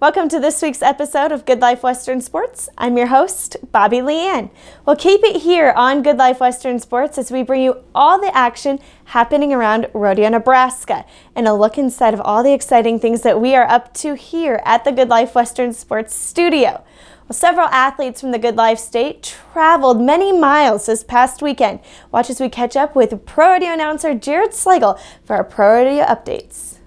Welcome to this week's episode of Good Life Western Sports. I'm your host, Bobby Leanne. We'll keep it here on Good Life Western Sports as we bring you all the action happening around Rodeo, Nebraska, and a look inside of all the exciting things that we are up to here at the Good Life Western Sports studio. Well, several athletes from the Good Life State traveled many miles this past weekend. Watch as we catch up with Pro Rodeo announcer Jared Slagle for our Pro Rodeo updates.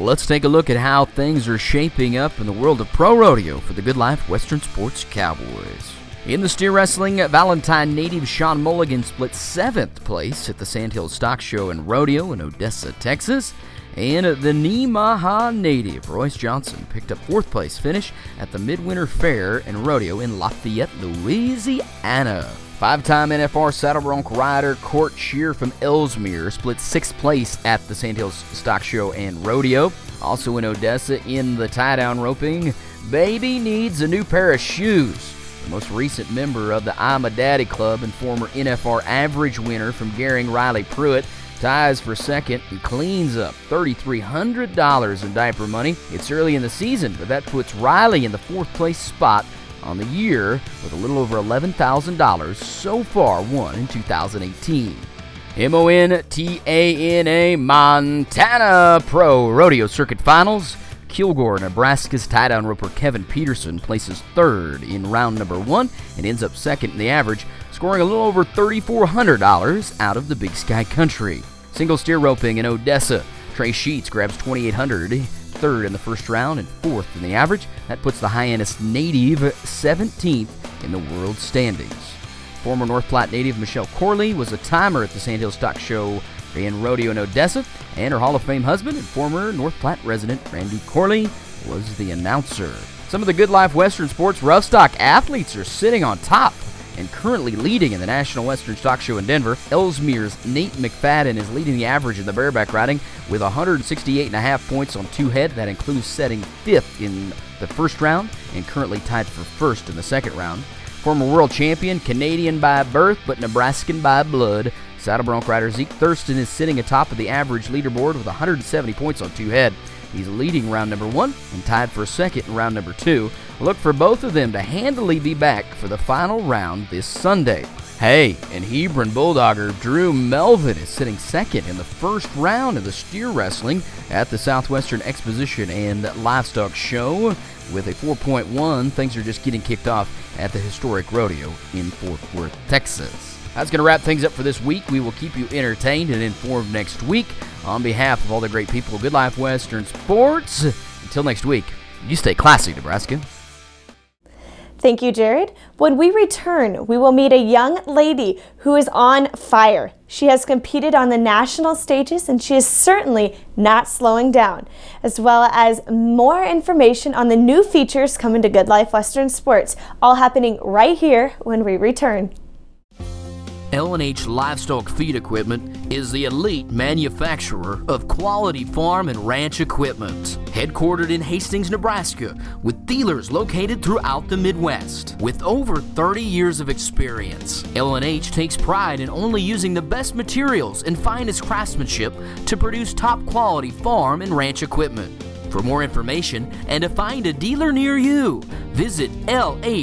Let's take a look at how things are shaping up in the world of pro rodeo for the Good Life Western Sports Cowboys. In the steer wrestling, Valentine native Sean Mulligan split seventh place at the Sandhill Stock Show and Rodeo in Odessa, Texas. And the Nemaha native Royce Johnson picked up fourth place finish at the Midwinter Fair and Rodeo in Lafayette, Louisiana. Five time NFR saddle bronc rider Cort Scheer from Elsmere split sixth place at the Sandhills Stock Show and Rodeo. Also in Odessa in the tie down roping, Baby needs a new pair of shoes. The most recent member of the I'm a Daddy Club and former NFR average winner from Gering Riley Pruitt ties for second and cleans up $3,300 in diaper money. It's early in the season, but that puts Riley in the fourth place spot on the year with a little over $11,000 so far won in 2018. M-O-N-T-A-N-A Montana Pro Rodeo Circuit Finals. Kilgore, Nebraska's tie-down roper Kevin Peterson places third in round number one and ends up second in the average, scoring a little over $3,400 out of the Big Sky Country. Single steer roping in Odessa. Trey Sheets grabs 2,800 third in the first round and fourth in the average. That puts the Hyannis native 17th in the world standings. Former North Platte native Michelle Corley was a timer at the Sandhill Stock Show and Rodeo in Odessa, and her Hall of Fame husband and former North Platte resident Randy Corley was the announcer. Some of the Good Life Western Sports Rough Stock athletes are sitting on top and currently leading in the National Western Stock Show in Denver. Elsmere's Nate McFadden is leading the average in the bareback riding with 168.5 points on two head. That includes setting fifth in the first round and currently tied for first in the second round. Former world champion, Canadian by birth but Nebraskan by blood, Saddle Bronc rider Zeke Thurston is sitting atop of the average leaderboard with 170 points on two head. He's leading round number one and tied for second in round number two. Look for both of them to handily be back for the final round this Sunday. Hey, and Hebron Bulldogger Drew Melvin is sitting second in the first round of the steer wrestling at the Southwestern Exposition and Livestock Show with a 4.1. Things are just getting kicked off at the historic rodeo in Fort Worth, Texas. That's going to wrap things up for this week. We will keep you entertained and informed next week. On behalf of all the great people of Good Life Western Sports, until next week, you stay classy, Nebraska. Thank you, Jared. When we return, we will meet a young lady who is on fire. She has competed on the national stages and she is certainly not slowing down, as well as more information on the new features coming to Good Life Western Sports, all happening right here when we return. L&H Livestock Feed Equipment is the elite manufacturer of quality farm and ranch equipment. Headquartered in Hastings, Nebraska, with dealers located throughout the Midwest. With over 30 years of experience, L&H takes pride in only using the best materials and finest craftsmanship to produce top quality farm and ranch equipment. For more information and to find a dealer near you, visit lhmfg.com.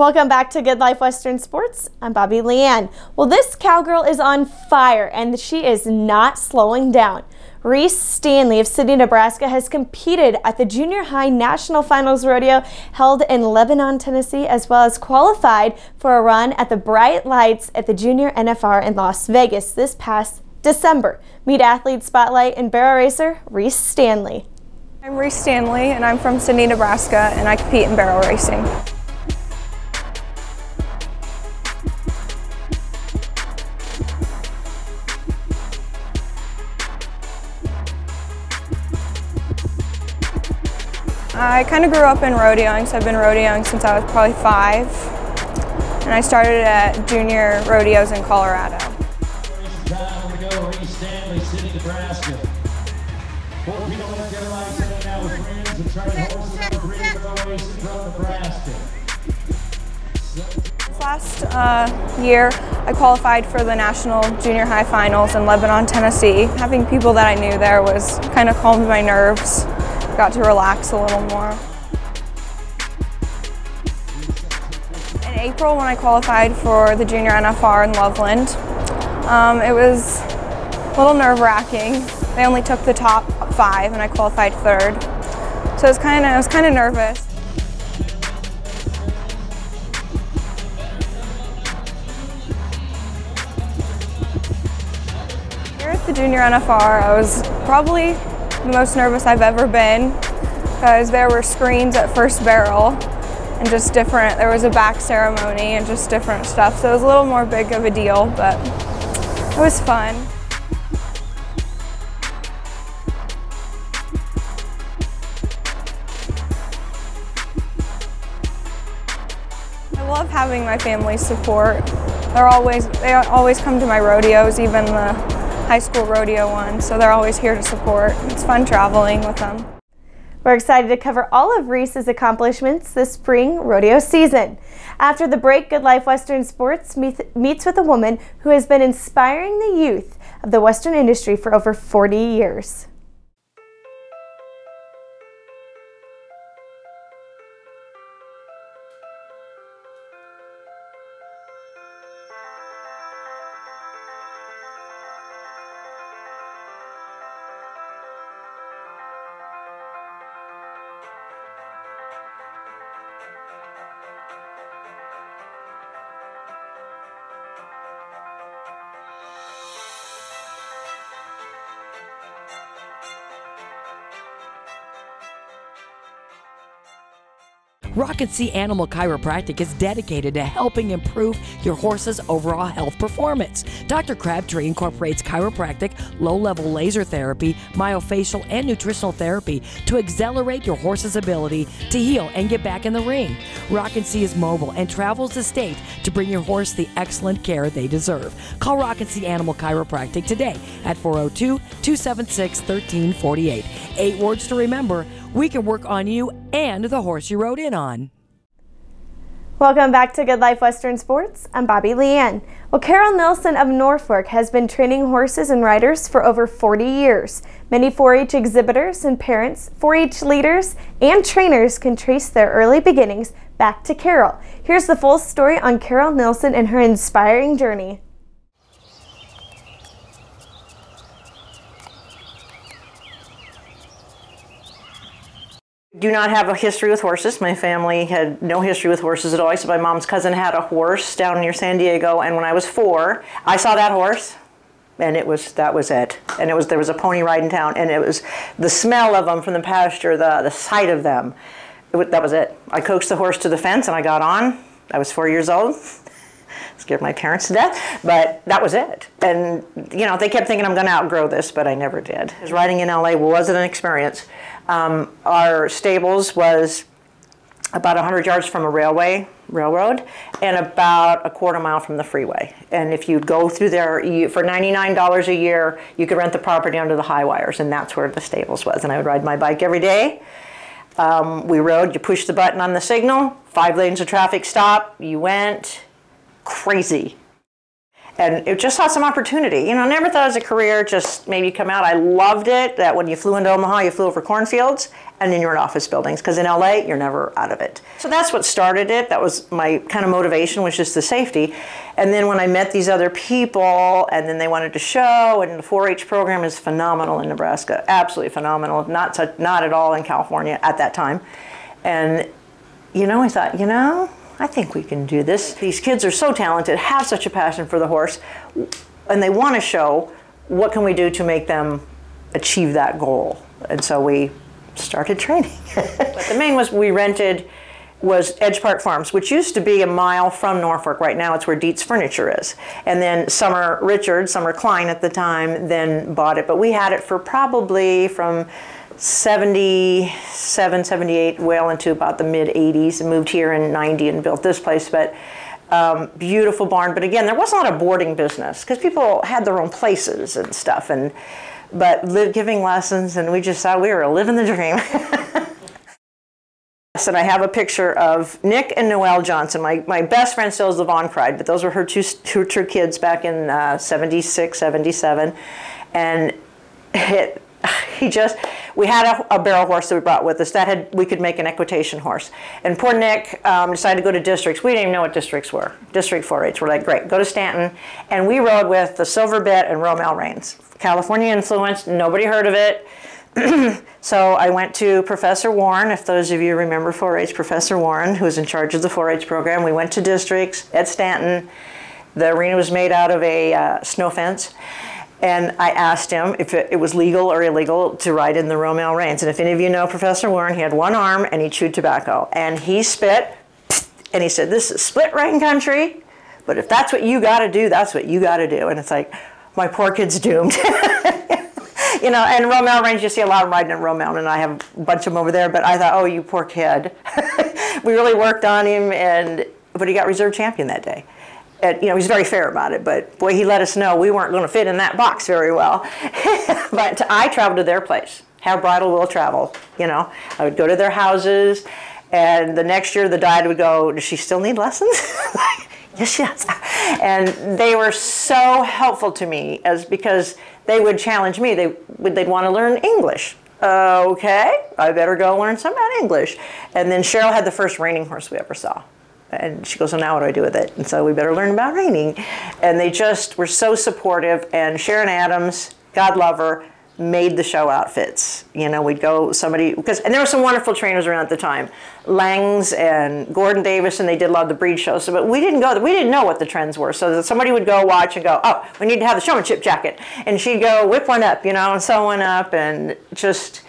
Welcome back to Good Life Western Sports. I'm Bobby Leanne. Well, this cowgirl is on fire and she is not slowing down. Reese Stanley of Sidney, Nebraska has competed at the Junior High National Finals Rodeo held in Lebanon, Tennessee, as well as qualified for a run at the Bright Lights at the Junior NFR in Las Vegas this past December. Meet athlete spotlight and barrel racer Reese Stanley. I'm Reese Stanley, and I'm from Sidney, Nebraska, and I compete in barrel racing. I kind of grew up in rodeoing, so I've been rodeoing since I was probably five. And I started at junior rodeos in Colorado. Last uh, year, I qualified for the national junior high finals in Lebanon, Tennessee. Having people that I knew there was kind of calmed my nerves. Got to relax a little more. In April, when I qualified for the junior NFR in Loveland, um, it was a little nerve-wracking. They only took the top five, and I qualified third. So it was kind of, I was kind of nervous. Here at the junior NFR, I was probably the most nervous I've ever been because there were screens at first barrel and just different. There was a back ceremony and just different stuff. So it was a little more big of a deal, but it was fun. I love having my family support. They're always they always come to my rodeos, even the high school rodeo one. So they're always here to support. It's fun traveling with them. We're excited to cover all of Reese's accomplishments this spring rodeo season. After the break, Good Life Western Sports meet, meets with a woman who has been inspiring the youth of the Western industry for over 40 years. Sea Animal Chiropractic is dedicated to helping improve your horse's overall health performance. Dr. Crabtree incorporates chiropractic, low level laser therapy, myofascial, and nutritional therapy to accelerate your horse's ability to heal and get back in the ring. Rock and Sea is mobile and travels the state to bring your horse the excellent care they deserve. Call Rock and Sea Animal Chiropractic today at 402 276 1348. Eight words to remember we can work on you and the horse you rode in on. Welcome back to Good Life Western Sports. I'm Bobby Leanne. Well, Carol Nelson of Norfolk has been training horses and riders for over 40 years. Many 4 H exhibitors and parents, 4 H leaders, and trainers can trace their early beginnings back to Carol. Here's the full story on Carol Nelson and her inspiring journey. Do not have a history with horses. My family had no history with horses at all. So my mom's cousin had a horse down near San Diego, and when I was four, I saw that horse, and it was that was it. And it was there was a pony ride in town, and it was the smell of them from the pasture, the the sight of them. It, that was it. I coaxed the horse to the fence, and I got on. I was four years old. Scared my parents to death, but that was it. And you know, they kept thinking I'm going to outgrow this, but I never did. Riding in LA wasn't an experience. Um, our stables was about 100 yards from a railway railroad and about a quarter mile from the freeway. And if you'd go through there you, for $99 a year you could rent the property under the high wires and that's where the stables was. And i would ride my bike every day. Um, we rode you push the button on the signal five lanes of traffic stop you went crazy and it just saw some opportunity. You know, never thought as a career, just maybe come out. I loved it that when you flew into Omaha, you flew over cornfields and then you're in office buildings because in LA, you're never out of it. So that's what started it. That was my kind of motivation was just the safety. And then when I met these other people and then they wanted to show, and the 4-H program is phenomenal in Nebraska, absolutely phenomenal. Not such, not at all in California at that time. And you know, I thought, you know, I think we can do this. These kids are so talented, have such a passion for the horse, and they want to show what can we do to make them achieve that goal. And so we started training. but the main was we rented was Edge Park Farms, which used to be a mile from Norfolk. Right now, it's where Dietz Furniture is. And then Summer Richard, Summer Klein at the time, then bought it. But we had it for probably from 77, 78, well into about the mid 80s, and moved here in 90 and built this place. But um, beautiful barn. But again, there wasn't a boarding business because people had their own places and stuff. And but li- giving lessons, and we just thought we were living the dream. and I have a picture of Nick and Noelle Johnson. My, my best friend still is Yvonne Cried, but those were her two, two, two kids back in uh, 76, 77. And it, he just, we had a, a, barrel horse that we brought with us that had, we could make an equitation horse. And poor Nick um, decided to go to districts. We didn't even know what districts were. District 4-H. We're like, great, go to Stanton. And we rode with the Silver Bit and romal Reins. California influenced, nobody heard of it. so I went to Professor Warren, if those of you remember 4-H, Professor Warren, who was in charge of the 4-H program. We went to districts at Stanton. The arena was made out of a uh, snow fence. And I asked him if it, was legal or illegal to ride in the romal reins. And if any of you know Professor Warren, he had one arm and he chewed tobacco. And he spit, and he said, This is split right in country, but if that's what you got to do, that's what you got to do. And it's like, my poor kid's doomed. you know, and romal Range, you see a lot of them riding at romal, and I have a bunch of them over there. But I thought, oh, you poor kid. we really worked on him, and but he got reserve champion that day. And, you know, he's very fair about it, but boy, he let us know we weren't going to fit in that box very well. but I traveled to their place. Have bridle will travel. You know, I would go to their houses, and the next year the dad would go, "Does she still need lessons?" yes, yes. And they were so helpful to me as because they would challenge me. They would they'd want to learn English. Okay, I better go learn some about English. And then Cheryl had the first reining horse we ever saw. And she goes, well, now what do I do with it? And so we better learn about reining. And they just were so supportive. And Sharon Adams, God love her, made the show outfits. You know, we'd go somebody because and there were some wonderful trainers around at the time, Langs and Gordon Davis, and they did a lot of the breed shows. So, but we didn't go. We didn't know what the trends were. So that somebody would go watch and go, oh, we need to have the showmanship jacket, and she'd go whip one up, you know, and sew one up, and just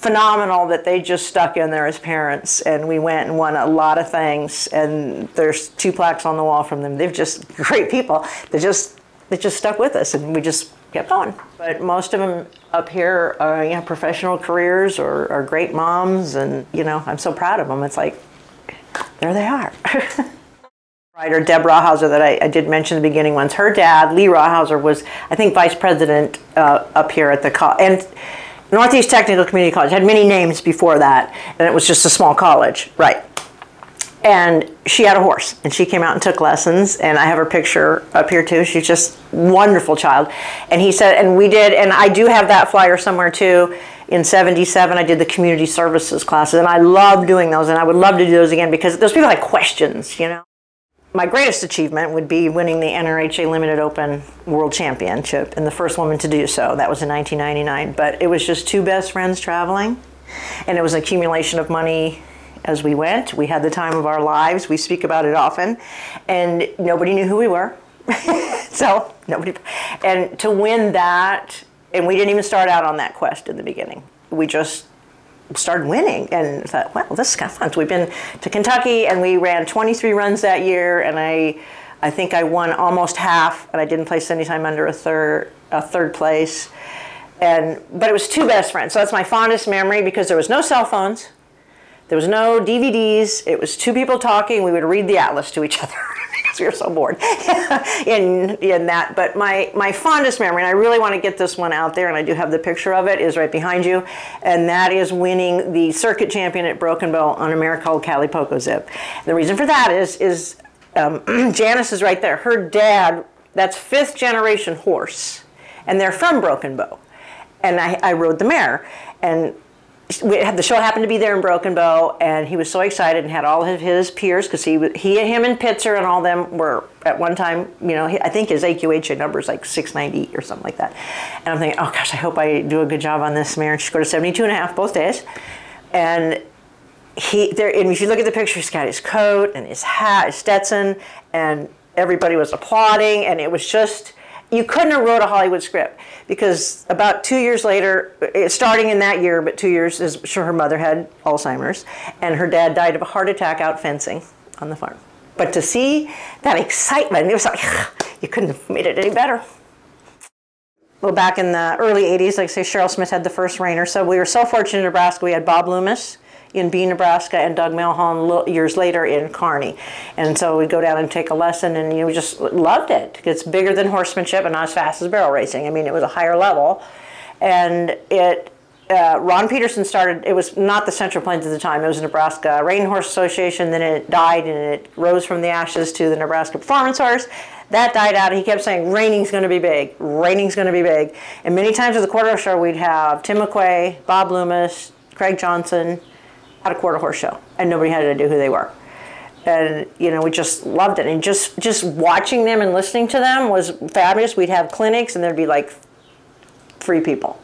phenomenal that they just stuck in there as parents and we went and won a lot of things and there's two plaques on the wall from them They're just great people they just they just stuck with us and we just kept going. But most of them up here are you know, professional careers or are great moms, and you know I'm so proud of them. It's like there they are. Writer Deb Rawhauser that I, I, did mention in the beginning once. Her dad, Lee Rawhauser, was I think vice president uh, up here at the co- and Northeast Technical Community College had many names before that, and it was just a small college, right? and she had a horse and she came out and took lessons and i have her picture up here too she's just wonderful child and he said and we did and i do have that flyer somewhere too in 77 i did the community services classes and i love doing those and i would love to do those again because those people had questions you know my greatest achievement would be winning the NRHA Limited Open World Championship and the first woman to do so. That was in 1999. But it was just two best friends traveling, and it was an accumulation of money as we went. We had the time of our lives. We speak about it often, and nobody knew who we were. so nobody, and to win that, and we didn't even start out on that quest in the beginning. We just started winning and thought, well, this is kind of fun. So we've been to Kentucky and we ran 23 runs that year, and I, I think I won almost half, and I didn't place any time under a third, a third place. And but it was two best friends, so that's my fondest memory because there was no cell phones. There was no DVDs. It was two people talking. We would read the atlas to each other because we were so bored in in that. But my my fondest memory, and I really want to get this one out there, and I do have the picture of it, is right behind you, and that is winning the circuit champion at Broken Bow on a called Cali Poco Zip. The reason for that is is um, Janice is right there. Her dad, that's fifth generation horse, and they're from Broken Bow, and I, I rode the mare, and we had the show happened to be there in Broken Bow, and he was so excited and had all of his peers because he he him and Pitzer and all them were at one time. You know, I think his AQHA number is like 690 or something like that. And I'm thinking, oh gosh, I hope I do a good job on this mare. And she scored a 72 and a half both days, and he there. And if you look at the picture, he's got his coat and his hat, his Stetson, and everybody was applauding, and it was just you couldn't have wrote a Hollywood script because about two years later, eh, starting in that year, but two years is sure her mother had Alzheimer's, and her dad died of a heart attack out fencing on the farm. But to see that excitement, it was like you couldn't have made it any better. Well, back in the early 80s, like I say, Cheryl Smith had the first reiner. So we were so fortunate in Nebraska. We had Bob Loomis in Bean, Nebraska, and Doug Milholland years later in Kearney. And so we'd go down and take a lesson, and you just loved it. It's bigger than horsemanship and not as fast as barrel racing. I mean, it was a higher level. And it uh, Ron Peterson started, it was not the Central Plains at the time, it was Nebraska Reining Horse Association, then it died and it rose from the ashes to the Nebraska Performance Horse. That died out, and he kept saying, Reining's going to be big, Reining's going to be big. And many times at the quarter show, we'd have Tim McQuay, Bob Loomis, Craig Johnson at a quarter horse show, and nobody had to do who they were. And you know, we just loved it, and just just watching them and listening to them was fabulous. We'd have clinics, and there'd be like three people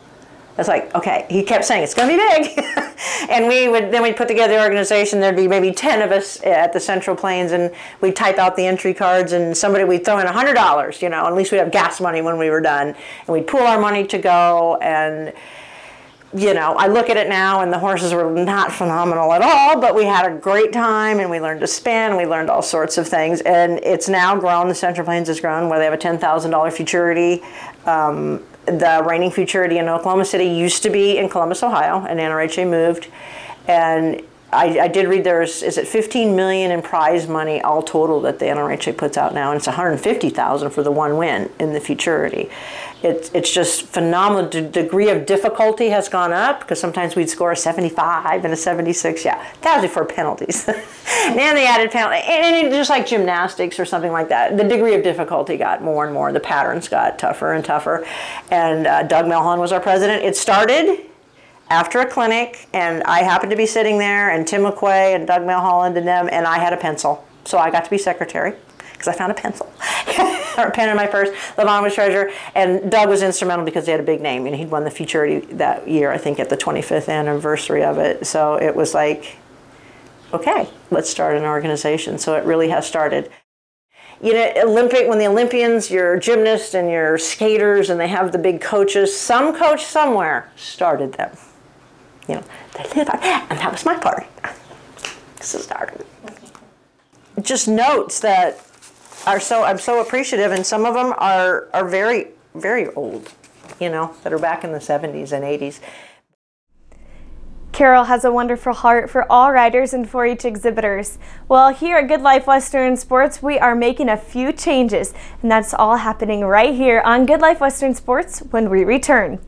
it's like, okay, he kept saying it's going to be big. and we would then we'd put together the organization. There'd be maybe 10 of us at the Central Plains and we'd type out the entry cards and somebody we'd throw in $100, you know, at least we'd have gas money when we were done. And we'd pool our money to go and you know, I look at it now and the horses were not phenomenal at all, but we had a great time and we learned to spin, we learned all sorts of things. And it's now grown, the Central Plains has grown where they have a $10,000 futurity. Um, the reining Futurity in Oklahoma City used to be in Columbus, Ohio, and NRHA moved. And I, I, did read there's is it 15 million in prize money all total that the NRHA puts out now, and it's 150,000 for the one win in the Futurity. It's it's just phenomenal. The degree of difficulty has gone up because sometimes we'd score a 75 and a 76. Yeah, that was before penalties. and they added penalty, and, and just like gymnastics or something like that, the degree of difficulty got more and more. The patterns got tougher and tougher. And uh, Doug Milholland was our president. It started after a clinic, and I happened to be sitting there, and Tim McQuay and Doug Milholland and them, and I had a pencil. So I got to be secretary because I found a pencil or a pen in my purse. The Levon was treasurer, and Doug was instrumental because he had a big name, and he'd won the Futurity that year, I think, at the 25th anniversary of it. So it was like, okay, let's start an organization. So it really has started you know, Olympic when the Olympians, your gymnasts and your skaters, and they have the big coaches. Some coach somewhere started them you know, on, and that was my part. This is started. Just notes that are so I'm so appreciative, and some of them are are very very old, you know, that are back in the 70s and 80s. Carol has a wonderful heart for all riders and 4 H exhibitors. Well, here at Good Life Western Sports, we are making a few changes, and that's all happening right here on Good Life Western Sports when we return.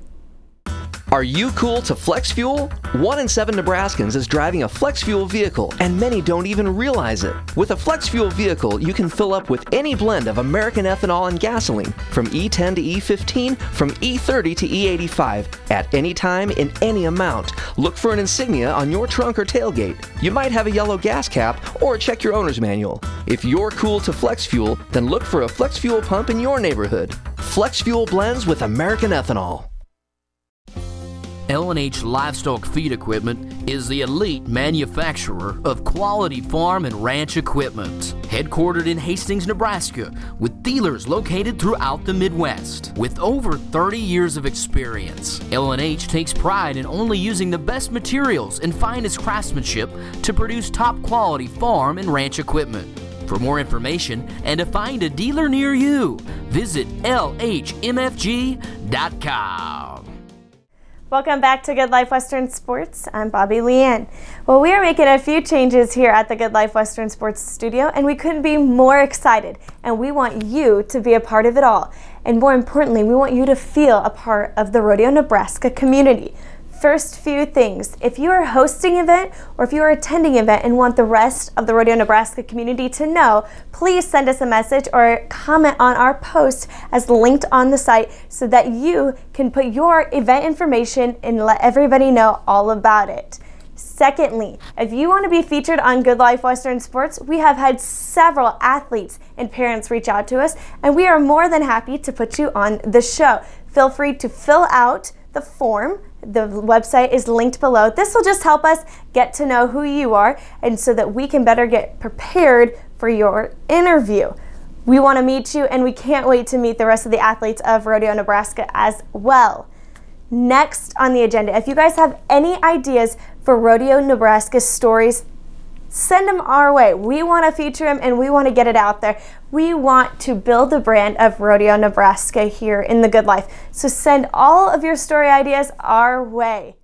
Are you cool to flex fuel? One in seven Nebraskans is driving a flex fuel vehicle, and many don't even realize it. With a flex fuel vehicle, you can fill up with any blend of American ethanol and gasoline, from E10 to E15, from E30 to E85, at any time in any amount. Look for an insignia on your trunk or tailgate. You might have a yellow gas cap, or check your owner's manual. If you're cool to flex fuel, then look for a flex fuel pump in your neighborhood. Flex fuel blends with American ethanol. L&H Livestock Feed Equipment is the elite manufacturer of quality farm and ranch equipment. Headquartered in Hastings, Nebraska, with dealers located throughout the Midwest. With over 30 years of experience, L&H takes pride in only using the best materials and finest craftsmanship to produce top quality farm and ranch equipment. For more information and to find a dealer near you, visit lhmfg.com. Welcome back to Good Life Western Sports. I'm Bobby Leanne. Well, we are making a few changes here at the Good Life Western Sports studio, and we couldn't be more excited. And we want you to be a part of it all. And more importantly, we want you to feel a part of the Rodeo Nebraska community. First few things. If you are hosting an event or if you are attending an event and want the rest of the Rodeo Nebraska community to know, please send us a message or comment on our post as linked on the site so that you can put your event information and let everybody know all about it. Secondly, if you want to be featured on Good Life Western Sports, we have had several athletes and parents reach out to us, and we are more than happy to put you on the show. Feel free to fill out the form the website is linked below. This will just help us get to know who you are and so that we can better get prepared for your interview. We want to meet you, and we can't wait to meet the rest of the athletes of Rodeo Nebraska as well. Next on the agenda, if you guys have any ideas for Rodeo Nebraska stories, send them our way. We want to feature them and we want to get it out there. We want to build the brand of Rodeo Nebraska here in the Good Life. So send all of your story ideas our way.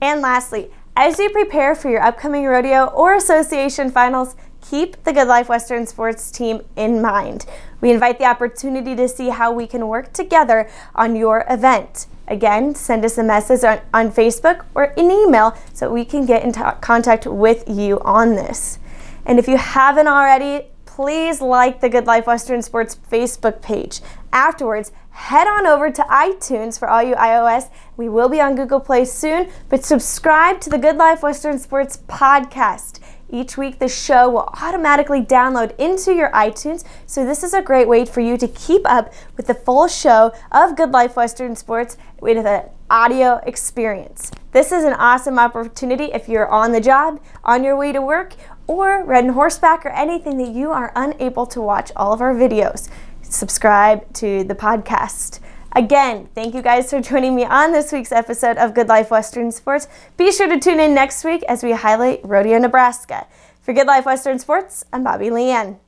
And lastly, as you prepare for your upcoming rodeo or association finals, keep the Good Life Western Sports team in mind. We invite the opportunity to see how we can work together on your event. Again, send us a message on, on Facebook or an email so we can get in t- contact with you on this. And if you haven't already, please like the Good Life Western Sports Facebook page. Afterwards, head on over to iTunes for all you iOS. We will be on Google Play soon, but subscribe to the Good Life Western Sports podcast. Each week, the show will automatically download into your iTunes. So, this is a great way for you to keep up with the full show of Good Life Western Sports with an audio experience. This is an awesome opportunity if you're on the job, on your way to work, or riding horseback or anything that you are unable to watch all of our videos. Subscribe to the podcast. Again, thank you guys for joining me on this week's episode of Good Life Western Sports. Be sure to tune in next week as we highlight Rodeo, Nebraska. For Good Life Western Sports, I'm Bobby Leanne.